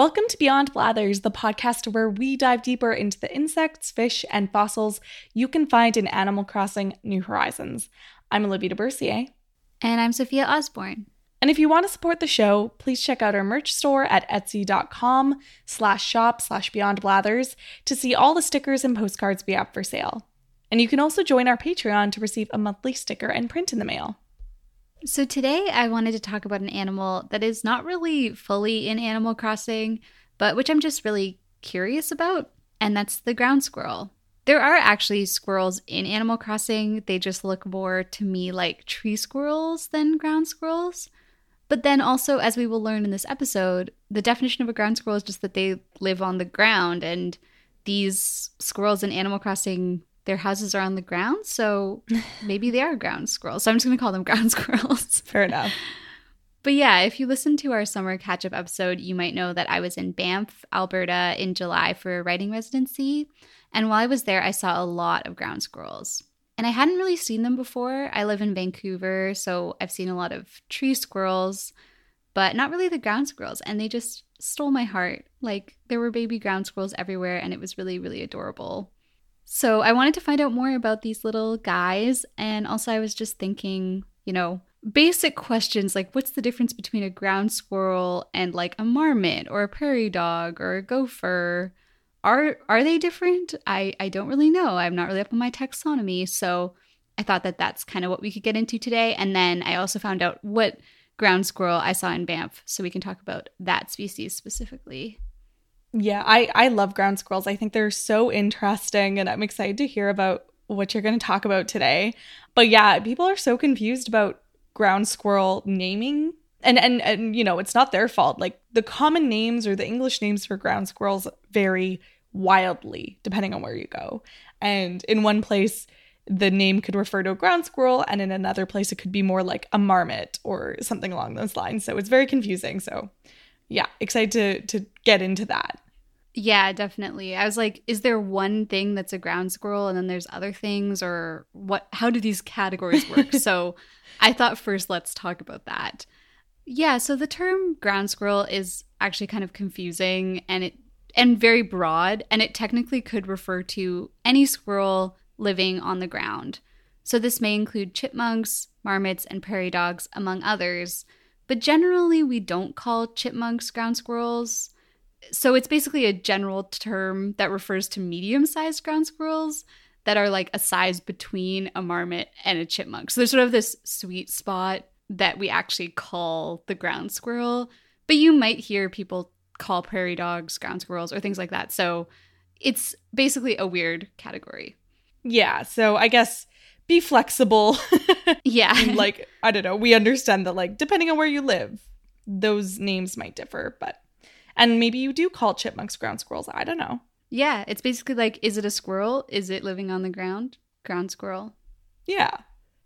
Welcome to Beyond Blathers, the podcast where we dive deeper into the insects, fish, and fossils you can find in Animal Crossing New Horizons. I'm Olivia deBourcier. And I'm Sofia Osborne. And if you want to support the show, please check out our merch store at etsy.com slash shop slash beyond blathers to see all the stickers and postcards we have for sale. And you can also join our Patreon to receive a monthly sticker and print in the mail. So, today I wanted to talk about an animal that is not really fully in Animal Crossing, but which I'm just really curious about, and that's the ground squirrel. There are actually squirrels in Animal Crossing, they just look more to me like tree squirrels than ground squirrels. But then also, as we will learn in this episode, the definition of a ground squirrel is just that they live on the ground, and these squirrels in Animal Crossing their houses are on the ground, so maybe they are ground squirrels. So I'm just going to call them ground squirrels. Fair enough. But yeah, if you listen to our summer catch up episode, you might know that I was in Banff, Alberta in July for a writing residency. And while I was there, I saw a lot of ground squirrels. And I hadn't really seen them before. I live in Vancouver, so I've seen a lot of tree squirrels, but not really the ground squirrels. And they just stole my heart. Like there were baby ground squirrels everywhere, and it was really, really adorable. So I wanted to find out more about these little guys. And also, I was just thinking, you know, basic questions like what's the difference between a ground squirrel and like a marmot or a prairie dog or a gopher? Are are they different? I I don't really know. I'm not really up on my taxonomy, so I thought that that's kind of what we could get into today. And then I also found out what ground squirrel I saw in Banff, so we can talk about that species specifically. Yeah, I I love ground squirrels. I think they're so interesting and I'm excited to hear about what you're going to talk about today. But yeah, people are so confused about ground squirrel naming. And and and you know, it's not their fault. Like the common names or the English names for ground squirrels vary wildly depending on where you go. And in one place the name could refer to a ground squirrel and in another place it could be more like a marmot or something along those lines. So it's very confusing. So yeah, excited to to get into that. Yeah, definitely. I was like, is there one thing that's a ground squirrel and then there's other things or what how do these categories work? so I thought first let's talk about that. Yeah, so the term ground squirrel is actually kind of confusing and it and very broad and it technically could refer to any squirrel living on the ground. So this may include chipmunks, marmots, and prairie dogs among others. But generally, we don't call chipmunks ground squirrels. So it's basically a general term that refers to medium sized ground squirrels that are like a size between a marmot and a chipmunk. So there's sort of this sweet spot that we actually call the ground squirrel. But you might hear people call prairie dogs ground squirrels or things like that. So it's basically a weird category. Yeah. So I guess be flexible. yeah. like, I don't know. We understand that, like, depending on where you live, those names might differ, but, and maybe you do call chipmunks ground squirrels. I don't know. Yeah. It's basically like, is it a squirrel? Is it living on the ground? Ground squirrel. Yeah.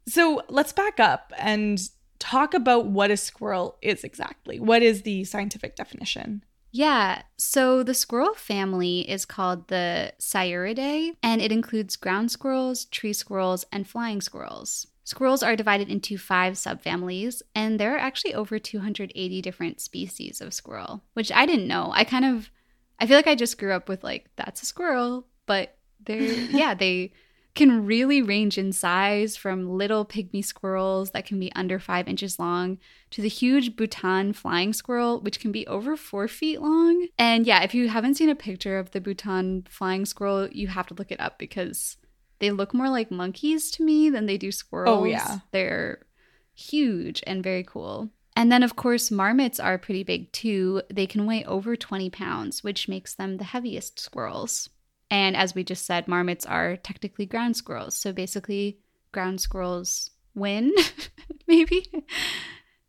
So let's back up and talk about what a squirrel is exactly. What is the scientific definition? Yeah, so the squirrel family is called the Sciuridae, and it includes ground squirrels, tree squirrels, and flying squirrels. Squirrels are divided into five subfamilies, and there are actually over 280 different species of squirrel, which I didn't know. I kind of, I feel like I just grew up with like, that's a squirrel, but they're, yeah, they can really range in size from little pygmy squirrels that can be under five inches long to the huge Bhutan flying squirrel, which can be over four feet long. And yeah, if you haven't seen a picture of the Bhutan flying squirrel, you have to look it up because they look more like monkeys to me than they do squirrels. Oh, yeah. They're huge and very cool. And then, of course, marmots are pretty big too. They can weigh over 20 pounds, which makes them the heaviest squirrels. And as we just said, marmots are technically ground squirrels. So basically, ground squirrels win, maybe.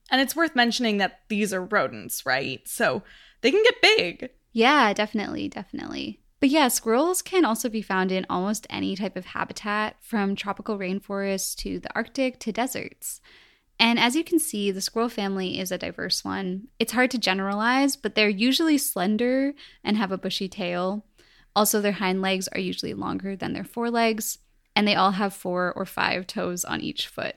And it's worth mentioning that these are rodents, right? So they can get big. Yeah, definitely, definitely. But yeah, squirrels can also be found in almost any type of habitat, from tropical rainforests to the Arctic to deserts. And as you can see, the squirrel family is a diverse one. It's hard to generalize, but they're usually slender and have a bushy tail. Also, their hind legs are usually longer than their forelegs, and they all have four or five toes on each foot.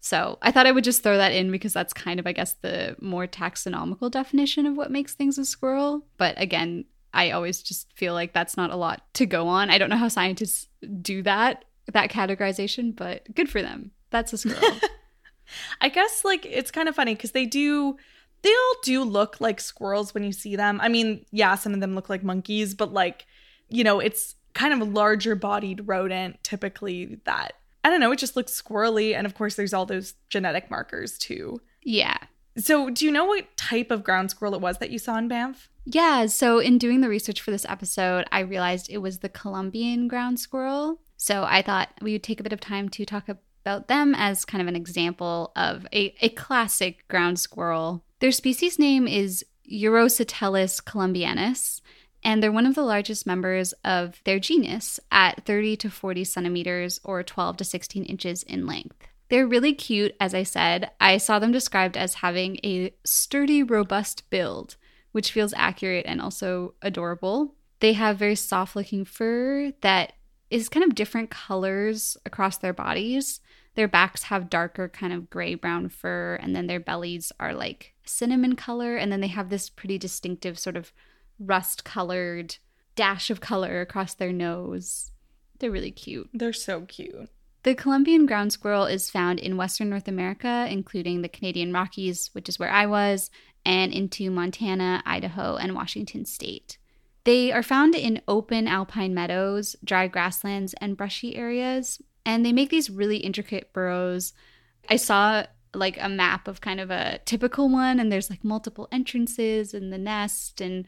So I thought I would just throw that in because that's kind of, I guess, the more taxonomical definition of what makes things a squirrel. But again, I always just feel like that's not a lot to go on. I don't know how scientists do that, that categorization, but good for them. That's a squirrel. I guess like it's kind of funny because they do they all do look like squirrels when you see them. I mean, yeah, some of them look like monkeys, but like, you know, it's kind of a larger bodied rodent typically that I don't know, it just looks squirrely. And of course, there's all those genetic markers too. Yeah. So, do you know what type of ground squirrel it was that you saw in Banff? Yeah. So, in doing the research for this episode, I realized it was the Columbian ground squirrel. So, I thought we would take a bit of time to talk about them as kind of an example of a, a classic ground squirrel. Their species name is Urocitellus columbianus, and they're one of the largest members of their genus at 30 to 40 centimeters or 12 to 16 inches in length. They're really cute, as I said. I saw them described as having a sturdy, robust build, which feels accurate and also adorable. They have very soft looking fur that is kind of different colors across their bodies. Their backs have darker, kind of gray brown fur, and then their bellies are like cinnamon color. And then they have this pretty distinctive sort of rust colored dash of color across their nose. They're really cute. They're so cute. The Columbian ground squirrel is found in western North America, including the Canadian Rockies, which is where I was, and into Montana, Idaho, and Washington state. They are found in open alpine meadows, dry grasslands, and brushy areas, and they make these really intricate burrows. I saw like a map of kind of a typical one, and there's like multiple entrances in the nest and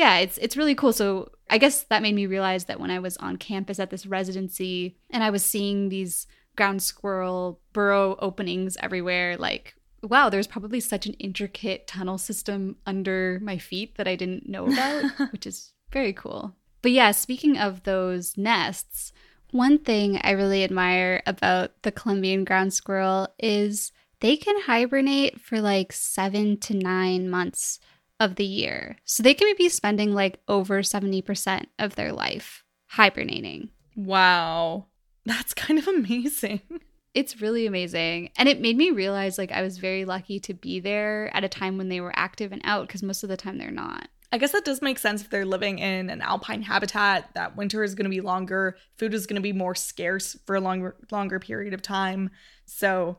yeah, it's it's really cool. So I guess that made me realize that when I was on campus at this residency and I was seeing these ground squirrel burrow openings everywhere, like wow, there's probably such an intricate tunnel system under my feet that I didn't know about, which is very cool. But yeah, speaking of those nests, one thing I really admire about the Columbian ground squirrel is they can hibernate for like seven to nine months of the year. So they can be spending like over 70% of their life hibernating. Wow. That's kind of amazing. It's really amazing. And it made me realize like I was very lucky to be there at a time when they were active and out because most of the time they're not. I guess that does make sense if they're living in an alpine habitat that winter is going to be longer, food is going to be more scarce for a longer longer period of time. So,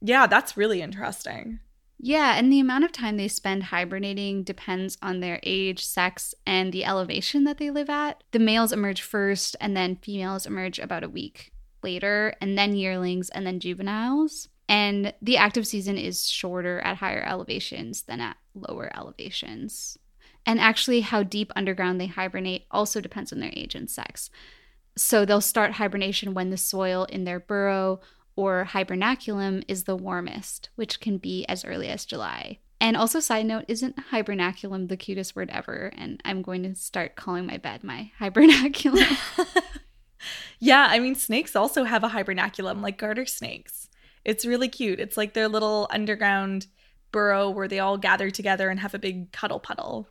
yeah, that's really interesting. Yeah, and the amount of time they spend hibernating depends on their age, sex, and the elevation that they live at. The males emerge first, and then females emerge about a week later, and then yearlings, and then juveniles. And the active season is shorter at higher elevations than at lower elevations. And actually, how deep underground they hibernate also depends on their age and sex. So they'll start hibernation when the soil in their burrow or hibernaculum is the warmest, which can be as early as July. And also, side note, isn't hibernaculum the cutest word ever? And I'm going to start calling my bed my hibernaculum. yeah, I mean, snakes also have a hibernaculum, like garter snakes. It's really cute. It's like their little underground burrow where they all gather together and have a big cuddle puddle.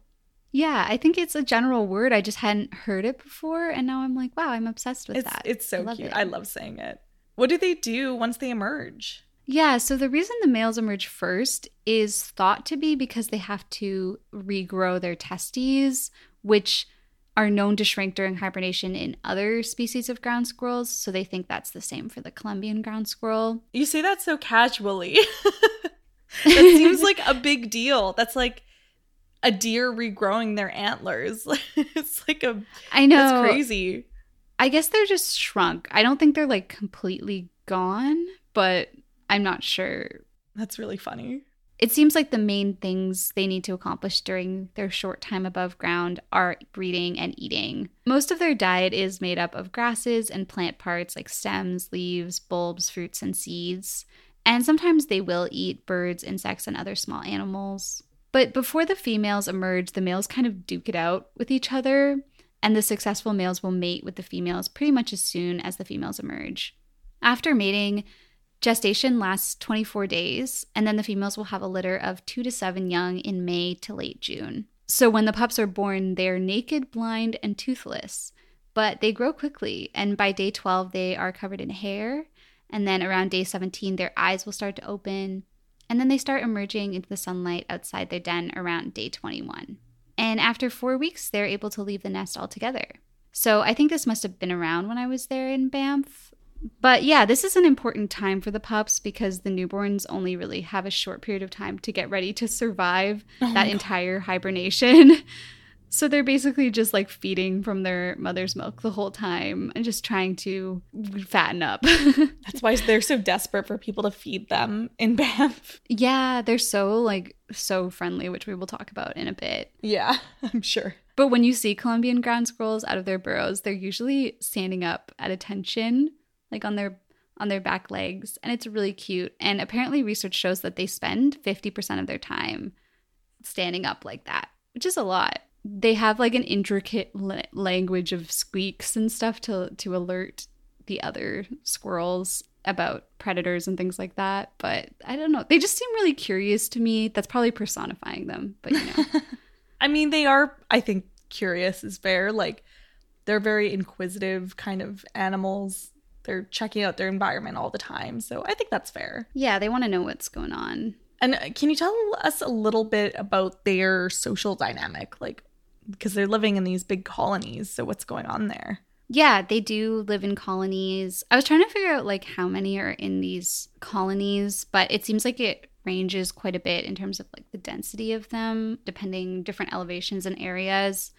Yeah, I think it's a general word. I just hadn't heard it before. And now I'm like, wow, I'm obsessed with it's, that. It's so I cute. It. I love saying it. What do they do once they emerge? Yeah, so the reason the males emerge first is thought to be because they have to regrow their testes, which are known to shrink during hibernation in other species of ground squirrels. So they think that's the same for the Columbian ground squirrel. You say that so casually. that seems like a big deal. That's like a deer regrowing their antlers. it's like a I know. That's crazy. I guess they're just shrunk. I don't think they're like completely gone, but I'm not sure. That's really funny. It seems like the main things they need to accomplish during their short time above ground are breeding and eating. Most of their diet is made up of grasses and plant parts like stems, leaves, bulbs, fruits, and seeds. And sometimes they will eat birds, insects, and other small animals. But before the females emerge, the males kind of duke it out with each other and the successful males will mate with the females pretty much as soon as the females emerge. After mating, gestation lasts 24 days, and then the females will have a litter of two to seven young in May to late June. So when the pups are born, they're naked, blind, and toothless, but they grow quickly, and by day 12, they are covered in hair. And then around day 17, their eyes will start to open. And then they start emerging into the sunlight outside their den around day 21. And after four weeks, they're able to leave the nest altogether. So I think this must have been around when I was there in Banff. But yeah, this is an important time for the pups because the newborns only really have a short period of time to get ready to survive Oh that entire hibernation. So they're basically just like feeding from their mother's milk the whole time and just trying to fatten up. That's why they're so desperate for people to feed them in Banff. yeah, they're so like so friendly, which we will talk about in a bit. Yeah, I'm sure. But when you see Columbian ground squirrels out of their burrows, they're usually standing up at attention, like on their on their back legs, and it's really cute. And apparently research shows that they spend 50% of their time standing up like that, which is a lot. They have like an intricate la- language of squeaks and stuff to to alert the other squirrels about predators and things like that, but I don't know. They just seem really curious to me. That's probably personifying them, but you know. I mean, they are, I think, curious is fair. Like, they're very inquisitive kind of animals. They're checking out their environment all the time. So I think that's fair. yeah, they want to know what's going on. And uh, can you tell us a little bit about their social dynamic? Like, because they're living in these big colonies. So what's going on there? Yeah, they do live in colonies. I was trying to figure out like how many are in these colonies, but it seems like it ranges quite a bit in terms of like the density of them, depending different elevations and areas.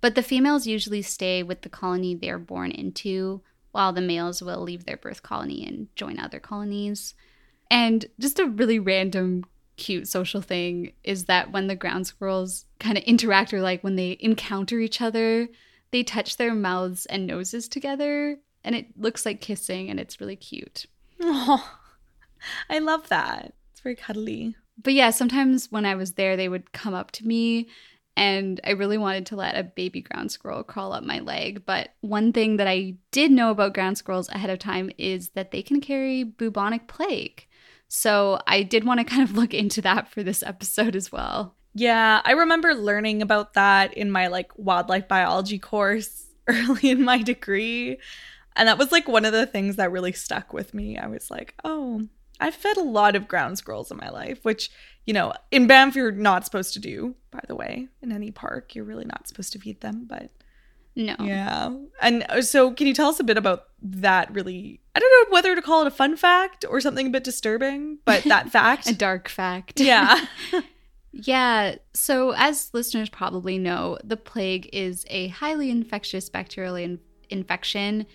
But the females usually stay with the colony they're born into, while the males will leave their birth colony and join other colonies. And just a really random cute social thing is that when the ground squirrels kind of interact or like when they encounter each other, they touch their mouths and noses together and it looks like kissing and it's really cute. Oh, I love that. It's very cuddly. But yeah, sometimes when I was there, they would come up to me and I really wanted to let a baby ground squirrel crawl up my leg. But one thing that I did know about ground squirrels ahead of time is that they can carry bubonic plague. So I did want to kind of look into that for this episode as well. Yeah, I remember learning about that in my like wildlife biology course early in my degree. And that was like one of the things that really stuck with me. I was like, oh, I've fed a lot of ground squirrels in my life, which, you know, in Banff, you're not supposed to do, by the way. In any park, you're really not supposed to feed them. But No. yeah. And uh, so, can you tell us a bit about that really? I don't know whether to call it a fun fact or something a bit disturbing, but that fact. A dark fact. yeah. Yeah, so as listeners probably know, the plague is a highly infectious bacterial in- infection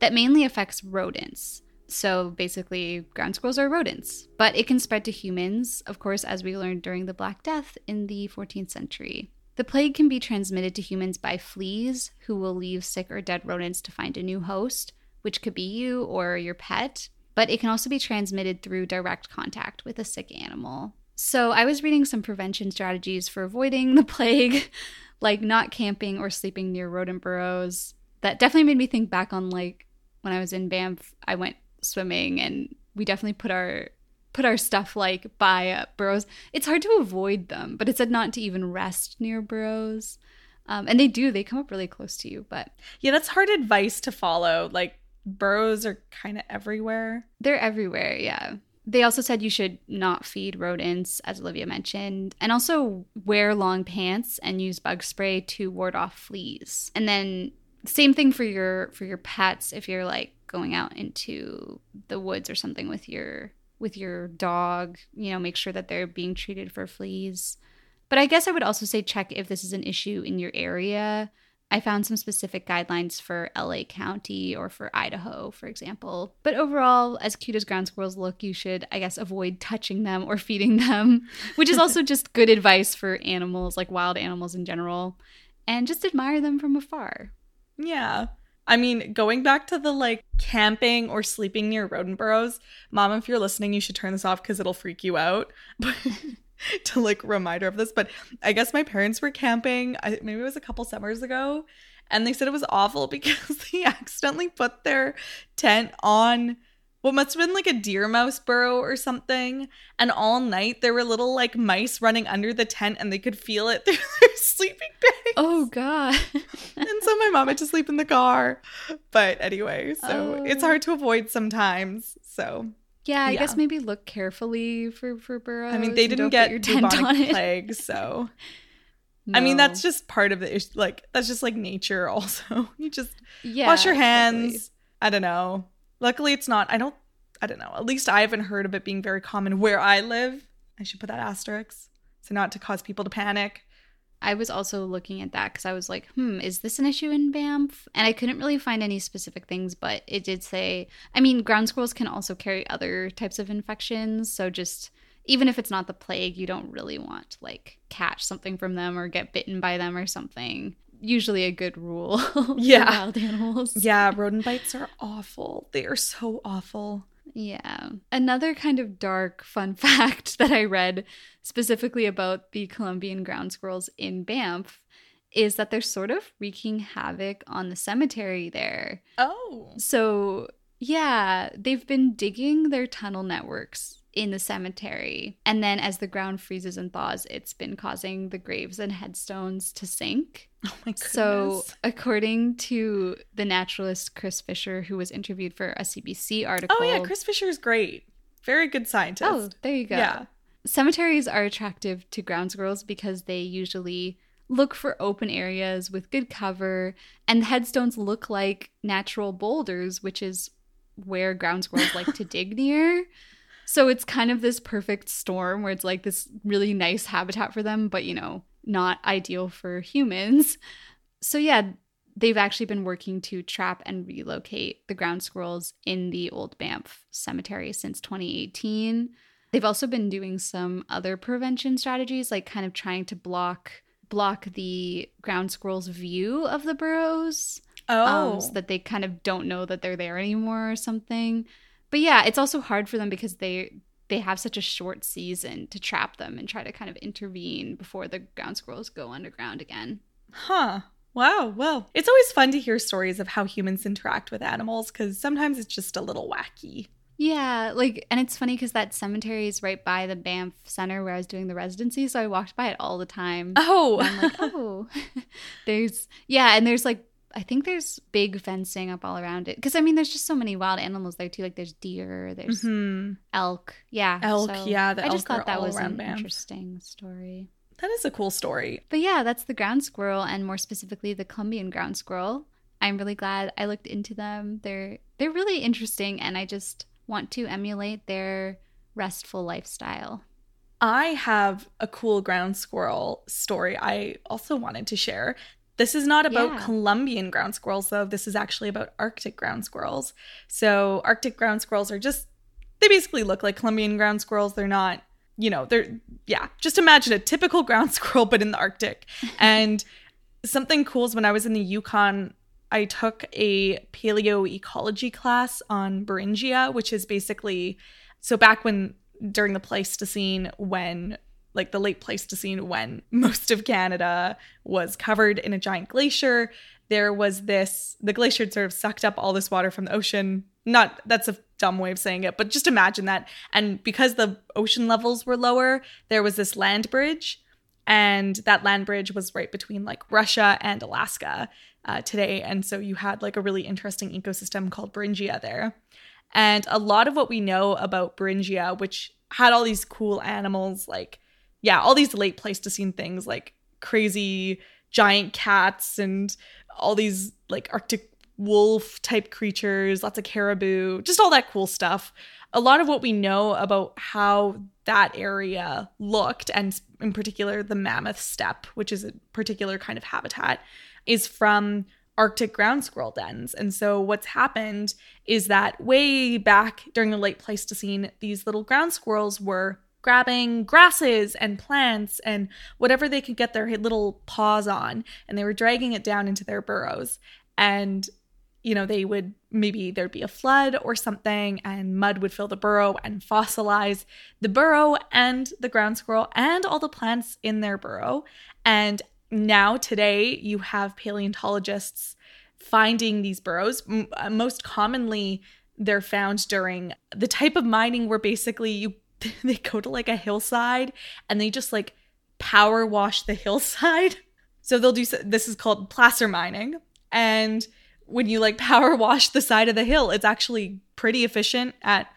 that mainly affects rodents. So basically, ground squirrels are rodents, but it can spread to humans, of course, as we learned during the Black Death in the 14th century. The plague can be transmitted to humans by fleas who will leave sick or dead rodents to find a new host, which could be you or your pet, but it can also be transmitted through direct contact with a sick animal. So, I was reading some prevention strategies for avoiding the plague, like not camping or sleeping near rodent burrows. That definitely made me think back on like when I was in Banff, I went swimming and we definitely put our put our stuff like by uh, burrows. It's hard to avoid them, but it said not to even rest near burrows. Um, and they do, they come up really close to you, but Yeah, that's hard advice to follow. Like burrows are kind of everywhere. They're everywhere, yeah. They also said you should not feed rodents, as Olivia mentioned, and also wear long pants and use bug spray to ward off fleas. And then same thing for your for your pets if you're like going out into the woods or something with your with your dog, you know, make sure that they're being treated for fleas. But I guess I would also say check if this is an issue in your area. I found some specific guidelines for LA County or for Idaho, for example. But overall, as cute as ground squirrels look, you should, I guess, avoid touching them or feeding them, which is also just good advice for animals, like wild animals in general, and just admire them from afar. Yeah. I mean, going back to the like camping or sleeping near rodent burrows, mom, if you're listening, you should turn this off because it'll freak you out. But to like reminder of this, but I guess my parents were camping. I, maybe it was a couple summers ago, and they said it was awful because they accidentally put their tent on what must have been like a deer mouse burrow or something. And all night there were little like mice running under the tent and they could feel it through their sleeping bags. Oh god. and so my mom had to sleep in the car. But anyway, so Oh. it's hard to avoid sometimes. So Yeah, I Yeah. guess maybe look carefully for for burrows. I mean, they didn't get your tent on it. plague, so I mean that's just part of the issue. Like that's just like nature. Also, you just yeah. wash your exactly. hands. I don't know. Luckily, it's not. I don't. I don't know. At least I haven't heard of it being very common where I live. I should put that asterisk, so not to cause people to panic. I was also looking at that because I was like, hmm, is this an issue in Banff? And I couldn't really find any specific things, but it did say, I mean, ground squirrels can also carry other types of infections. So just even if it's not the plague, you don't really want to like catch something from them or get bitten by them or something. Usually a good rule Yeah. wild animals. Yeah, rodent bites are awful. They are so awful. Yeah. Another kind of dark fun fact that I read specifically about the Columbian ground squirrels in Banff is that they're sort of wreaking havoc on the cemetery there. Oh, So, yeah, they've been digging their tunnel networks in the cemetery. And then as the ground freezes and thaws, it's been causing the graves and headstones to sink. oh my goodness. So, according to the naturalist Chris Fisher, who was interviewed for a CBC article. oh yeah, Chris Fisher is great. Very good scientist. Oh, there you go. Yeah. Cemeteries are attractive to ground squirrels because they usually look for open areas with good cover, and the headstones look like natural boulders, which is where ground squirrels like to dig near. So it's kind of this perfect storm where it's like this really nice habitat for them, but you know, not ideal for humans. So yeah, they've actually been working to trap and relocate the ground squirrels in the old Banff cemetery since 2018. They've also been doing some other prevention strategies like kind of trying to block block the ground squirrels view of the burrows Oh, um, so that they kind of don't know that they're there anymore or something. But yeah, it's also hard for them because they they have such a short season to trap them and try to kind of intervene before the ground squirrels go underground again. Huh. Wow. Well, it's always fun to hear stories of how humans interact with animals because sometimes it's just a little wacky. Yeah, like, and it's funny because that cemetery is right by the Banff Center where I was doing the residency, so I walked by it all the time. Oh, And I'm like, oh, there's yeah, and there's like I think there's big fencing up all around it because I mean there's just so many wild animals there too. Like there's deer, there's Mhm. elk, yeah, Elk, so yeah, I just thought that was an Banff. interesting story. that is a cool story. But yeah, that's the ground squirrel, and more specifically the Columbian ground squirrel. I'm really glad I looked into them. They're they're really interesting, and I just want to emulate their restful lifestyle. I have a cool ground squirrel story I also wanted to share. This is not about Yeah. Columbian ground squirrels, though. This is actually about Arctic ground squirrels. So, Arctic ground squirrels are just, they basically look like Columbian ground squirrels. They're not, you know, they're, yeah, just imagine a typical ground squirrel, but in the Arctic. and something cool is when I was in the Yukon, I took a paleoecology class on Beringia, which is basically so back when during the Pleistocene, when like the late Pleistocene, when most of Canada was covered in a giant glacier, there was this the glacier had sort of sucked up all this water from the ocean. Not that's a dumb way of saying it, but just imagine that. And because the ocean levels were lower, there was this land bridge and that land bridge was right between like Russia and Alaska uh, today. And so you had like a really interesting ecosystem called Beringia there. And a lot of what we know about Beringia, which had all these cool animals, like, yeah, all these late Pleistocene things, like crazy giant cats and all these like Arctic wolf type creatures, lots of caribou, just all that cool stuff. A lot of what we know about how that area looked, and in particular the mammoth steppe, which is a particular kind of habitat, is from Arctic ground squirrel dens. And so what's happened is that way back during the late Pleistocene, these little ground squirrels were grabbing grasses and plants and whatever they could get their little paws on, and they were dragging it down into their burrows. And you know, they would maybe there'd be a flood or something, and mud would fill the burrow and fossilize the burrow and the ground squirrel and all the plants in their burrow. And now, today, you have paleontologists finding these burrows. Uh, most commonly, they're found during the type of mining where basically you they go to like a hillside and they just like power wash the hillside. So they'll do this is called placer mining and when you like power wash the side of the hill, it's actually pretty efficient at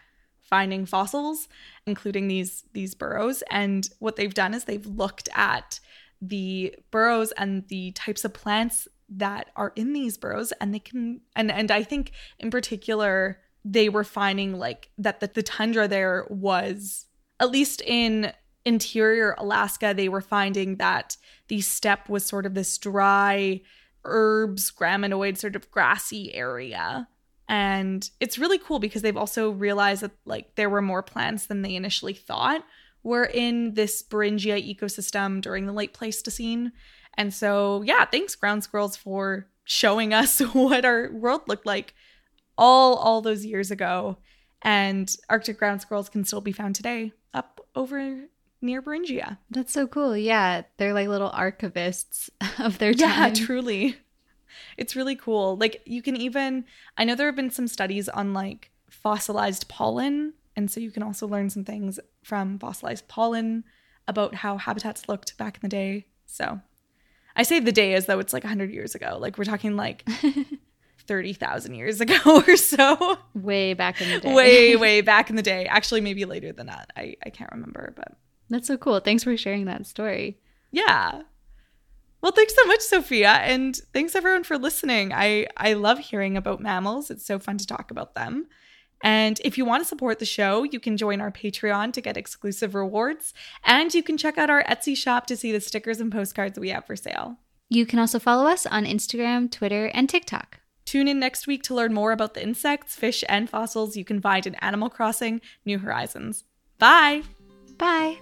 finding fossils, including these these burrows. And what they've done is they've looked at the burrows and the types of plants that are in these burrows and they can and and I think in particular they were finding like that the, the tundra there was at least in interior Alaska they were finding that the steppe was sort of this dry herbs, graminoid, sort of grassy area. And it's really cool because they've also realized that like there were more plants than they initially thought were in this Beringia ecosystem during the late Pleistocene. And so, yeah, thanks ground squirrels for showing us what our world looked like all all those years ago. And Arctic ground squirrels can still be found today up over near Beringia. That's so cool. Yeah, they're like little archivists of their time. Yeah, truly. It's really cool. Like you can even I know there have been some studies on like fossilized pollen, and so you can also learn some things from fossilized pollen about how habitats looked back in the day. So, I say the day as though it's like 100 years ago. Like we're talking like 30,000 years ago or so. Way back in the day. way, way back in the day. Actually, maybe later than that. I, I can't remember, but that's so cool. Thanks for sharing that story. Yeah. Well, thanks so much, Sofia, and thanks everyone for listening. I I love hearing about mammals. It's so fun to talk about them. And if you want to support the show, you can join our Patreon to get exclusive rewards, and you can check out our Etsy shop to see the stickers and postcards we have for sale. You can also follow us on Instagram, Twitter, and TikTok. Tune in next week to learn more about the insects, fish, and fossils you can find in Animal Crossing New Horizons. Bye! Bye.